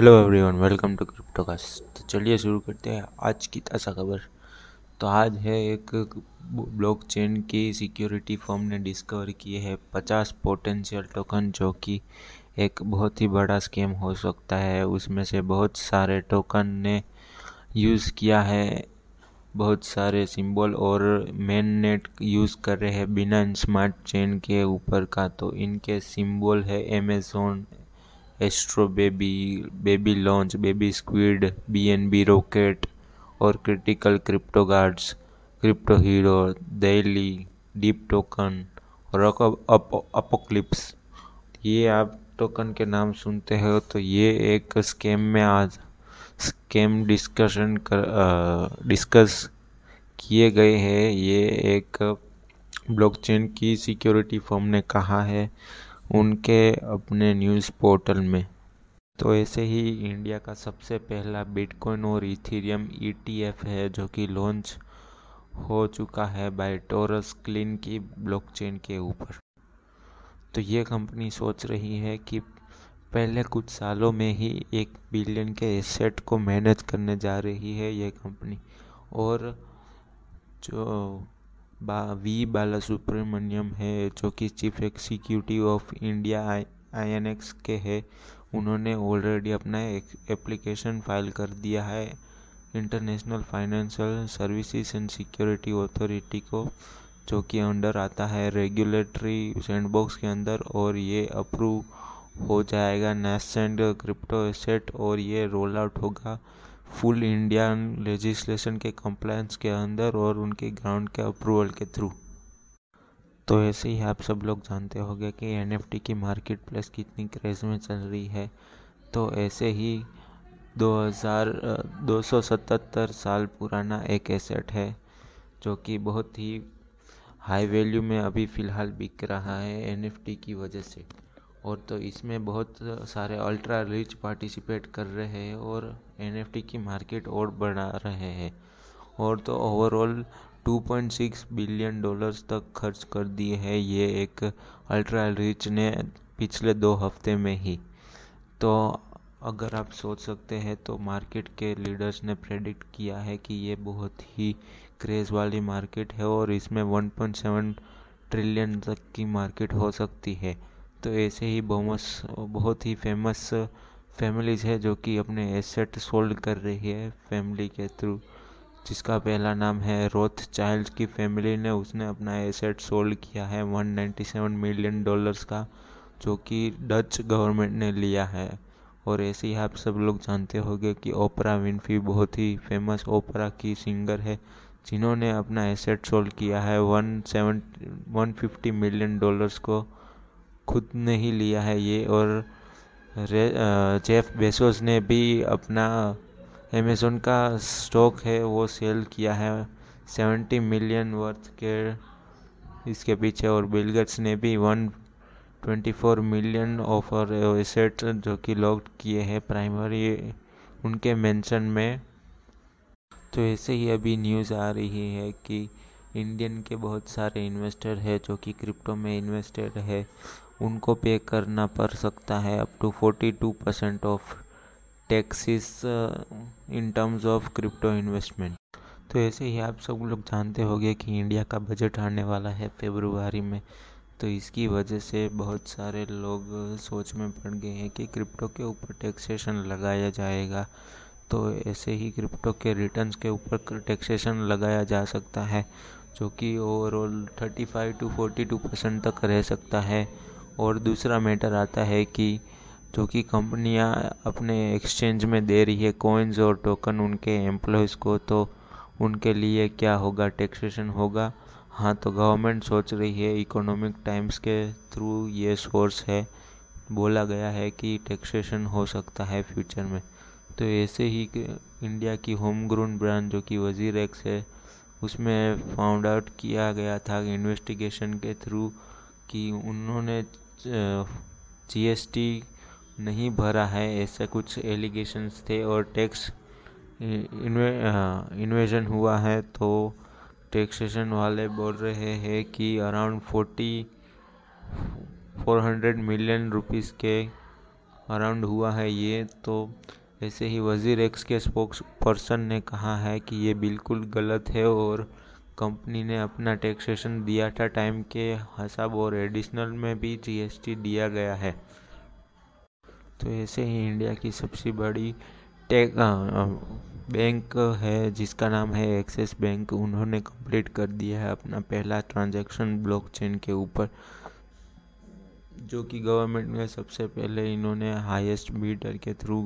Hello everyone welcome to Cryptocast तो चलिए शुरू करते हैं आज की ताज़ा खबर। तो आज है एक ब्लॉकचेन की सिक्योरिटी फर्म ने डिस्कवर किए हैं पचास पोटेंशियल टोकन जो कि एक बहुत ही बड़ा स्कैम हो सकता है। उसमें से बहुत सारे टोकन ने यूज़ किया है। बहुत सारे सिंबल और मेन नेट यूज़ कर रहे हैं बिना स्मार्ट चेन के ऊपर का। तो इनके सिंबल है Amazon astro baby baby launch baby squid B N B rocket और critical crypto guards crypto hero daily deep token और अपोक्लिप्स ये आप टोकन के नाम सुनते हो तो ये एक स्कैम में आज स्कैम डिस्कशन कर डिस्कस किए गए हैं। ये एक ब्लॉकचेन की सिक्योरिटी फर्म ने कहा है। उनके अपने न्यूज़ पोर्टल में। तो ऐसे ही इंडिया का सबसे पहला बिटकॉइन और इथेरियम ईटीएफ है, जो कि लॉन्च हो चुका है बाय टोरस क्लीन की ब्लॉकचेन के ऊपर। तो ये कंपनी सोच रही है कि पहले कुछ सालों में ही एक बिलियन के एसेट को मैनेज करने जा रही है ये कंपनी। और जो बा, वी बाला सुब्रमण्यम है, जो कि chief executive of India I N X के है। उन्होंने ऑलरेडी अपना एप्लीकेशन फ़ाइल कर दिया है। International financial services and security authority को, जो कि अंडर आता है रेगुलेटरी सैंडबॉक्स के अंदर, और ये अप्रूव हो जाएगा नेसेंड क्रिप्टो एसेट और ये रोल आउट होगा। फुल इंडियन लेजिस्लेशन के कंप्लायंस के अंदर और उनके ग्राउंड के अप्रूवल के थ्रू तो ऐसे ही आप सब लोग जानते होंगे कि एनएफटी की मार्केट प्लेस कितनी क्रेज में चल रही है। तो ऐसे ही 2000 277 साल पुराना एक एसेट है, जो कि बहुत ही हाई वैल्यू में अभी फ़िलहाल बिक रहा है एनएफटी की वजह से। और तो इसमें बहुत सारे अल्ट्रा रिच पार्टिसिपेट कर रहे हैं और एनएफटी की मार्केट और बढ़ा रहे हैं और तो ओवरऑल 2.6 बिलियन डॉलर्स तक खर्च कर दिए हैं। ये एक अल्ट्रा रिच ने पिछले दो हफ़्ते में ही। तो अगर आप सोच सकते हैं तो मार्केट के लीडर्स ने प्रेडिक्ट किया है कि ये बहुत ही क्रेज़ वाली मार्केट है और इसमें 1.7 ट्रिलियन तक की मार्केट हो सकती है। तो ऐसे ही बोमस बहुत ही फ़ेमस फैमिलीज़ है जो कि अपने एसेट सोल्ड कर रही है फैमिली के थ्रू, जिसका पहला नाम है रोथ चाइल्ड की फैमिली ने उसने अपना एसेट सोल्ड किया है 197 मिलियन डॉलर्स का, जो कि डच गवर्नमेंट ने लिया है। और ऐसे ही आप सब लोग जानते होंगे कि ओपरा विनफी बहुत ही फ़ेमस ओपरा की सिंगर है, जिन्होंने अपना एसेट सोल्ड किया है one seven, one fifty million dollars को खुद ने ही लिया है ये। और जेफ बेसोस ने भी अपना अमेज़ोन का स्टॉक है, वो सेल किया है। सेवेंटी मिलियन वर्थ के इसके पीछे और बिल गेट्स ने भी one twenty four million offer asset जो कि लॉक किए हैं प्राइमरी उनके मेंशन में। तो ऐसे ही अभी न्यूज़ आ रही है कि इंडियन के बहुत सारे इन्वेस्टर है जो कि क्रिप्टो में इन्वेस्टेड है। उनको पे करना पड़ सकता है up to forty two percent of taxes in terms of crypto investment तो ऐसे ही आप सब लोग जानते होंगे कि इंडिया का बजट आने वाला है फेब्रुआरी में। तो इसकी वजह से बहुत सारे लोग सोच में पड़ गए हैं कि क्रिप्टो के ऊपर टैक्सेशन लगाया जाएगा। तो ऐसे ही क्रिप्टो के रिटर्न्स के ऊपर टैक्सेशन लगाया जा सकता है, जो कि overall thirty five to forty two percent तक रह सकता है। और दूसरा मैटर आता है कि जो कि कंपनियाँ अपने एक्सचेंज में दे रही है कॉइन्स और टोकन उनके एम्प्लॉयज़ को तो उनके लिए क्या होगा? टैक्सेशन होगा? हाँ तो गवर्नमेंट सोच रही है इकोनॉमिक टाइम्स के थ्रू ये सोर्स है। बोला गया है कि टैक्सेशन हो सकता है फ्यूचर में। तो ऐसे ही इंडिया की होम ग्रोन ब्रांड जो कि वज़ीर एक्स है, उसमें फाउंड आउट किया गया था इन्वेस्टिगेशन के थ्रू कि उन्होंने जीएसटी नहीं भरा है, ऐसे कुछ एलिगेशंस थे और टैक्स इन्वेजन हुआ है तो टैक्सेशन वाले बोल रहे हैं कि around forty four hundred million rupees के अराउंड हुआ है ये तो ऐसे ही वज़ीर एक्स के स्पोक्स पर्सन ने कहा है कि ये बिल्कुल गलत है और कंपनी ने अपना टैक्सेशन दिया था। टाइम के हिसाब और एडिशनल में भी जीएसटी दिया गया है। तो ऐसे ही इंडिया की सबसे बड़ी टेक बैंक है, जिसका नाम है एक्सिस बैंक उन्होंने कंप्लीट कर दिया है अपना पहला ट्रांजैक्शन ब्लॉकचेन के ऊपर, जो कि गवर्नमेंट में सबसे पहले इन्होंने हाईएस्ट बीटर के थ्रू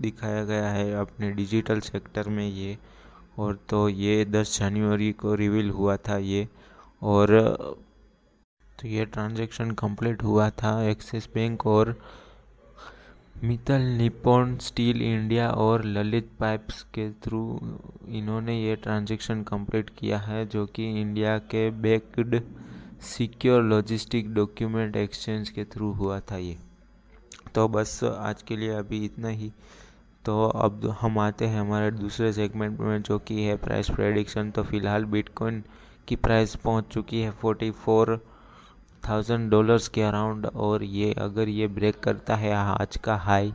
दिखाया गया है अपने डिजिटल सेक्टर में ये। और तो ये 10 जनवरी को रिवील हुआ था ये। और तो ये ट्रांजैक्शन कंप्लीट हुआ था एक्सिस बैंक और मित्तल निप्पॉन स्टील इंडिया और ललित पाइप्स के थ्रू इन्होंने ये ट्रांजैक्शन कंप्लीट किया है, जो कि इंडिया के backed secure logistic document exchange के थ्रू हुआ था ये। तो बस आज के लिए अभी इतना ही। तो अब हम आते हैं हमारे दूसरे सेगमेंट में जो कि है प्राइस प्रेडिक्शन तो फ़िलहाल बिटकॉइन की प्राइस पहुँच चुकी है फोर्टी फोर थाउज़ेंड डॉलर्स के अराउंड और ये अगर ये ब्रेक करता है आज का हाई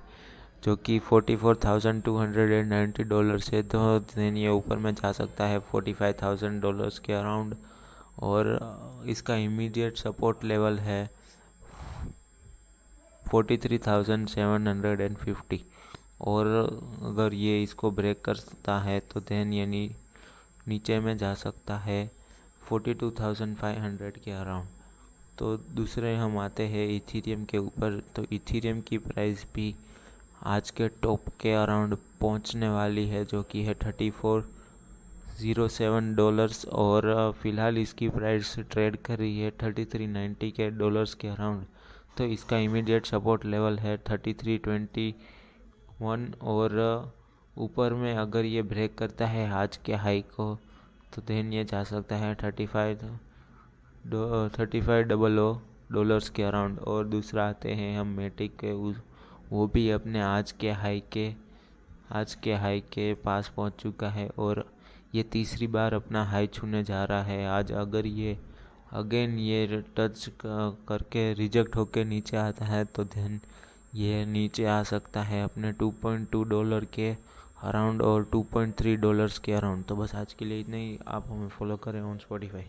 जो कि forty four thousand two hundred and ninety dollar से तो देन ये ऊपर में जा सकता है फोर्टी फाइव थाउज़ेंड डॉलर्स के अराउंड और इसका इमीडिएट सपोर्ट लेवल है forty three thousand seven hundred and fifty और अगर ये इसको ब्रेक करता है तो देन ये नी, नीचे में जा सकता है forty two thousand five hundred के अराउंड तो दूसरे हम आते हैं इथीरियम के ऊपर तो इथीरियम की प्राइस भी आज के टॉप के अराउंड पहुँचने वाली है जो कि है thirty four zero seven dollars और फ़िलहाल इसकी प्राइस ट्रेड कर रही है थर्टी थ्री नाइन्टी के डॉलर्स के अराउंड तो इसका इमीडिएट सपोर्ट लेवल है थर्टी थ्री ट्वेंटी वन और ऊपर में अगर ये ब्रेक करता है आज के हाई को तो देन ये जा सकता है thirty five thirty five double O dollars के अराउंड और दूसरा आते हैं हम मेटिक के वो भी अपने आज के हाई के, आज के हाई के पास पहुँच चुका है और ये तीसरी बार अपना हाई छूने जा रहा है। आज अगर ये अगेन ये टच करके रिजेक्ट होके नीचे आता है तो देन ये नीचे आ सकता है अपने 2.2 डॉलर के अराउंड और 2.3 डॉलर्स के अराउंड तो बस आज के लिए इतना ही। आप हमें फॉलो करें ऑन स्पॉटिफाई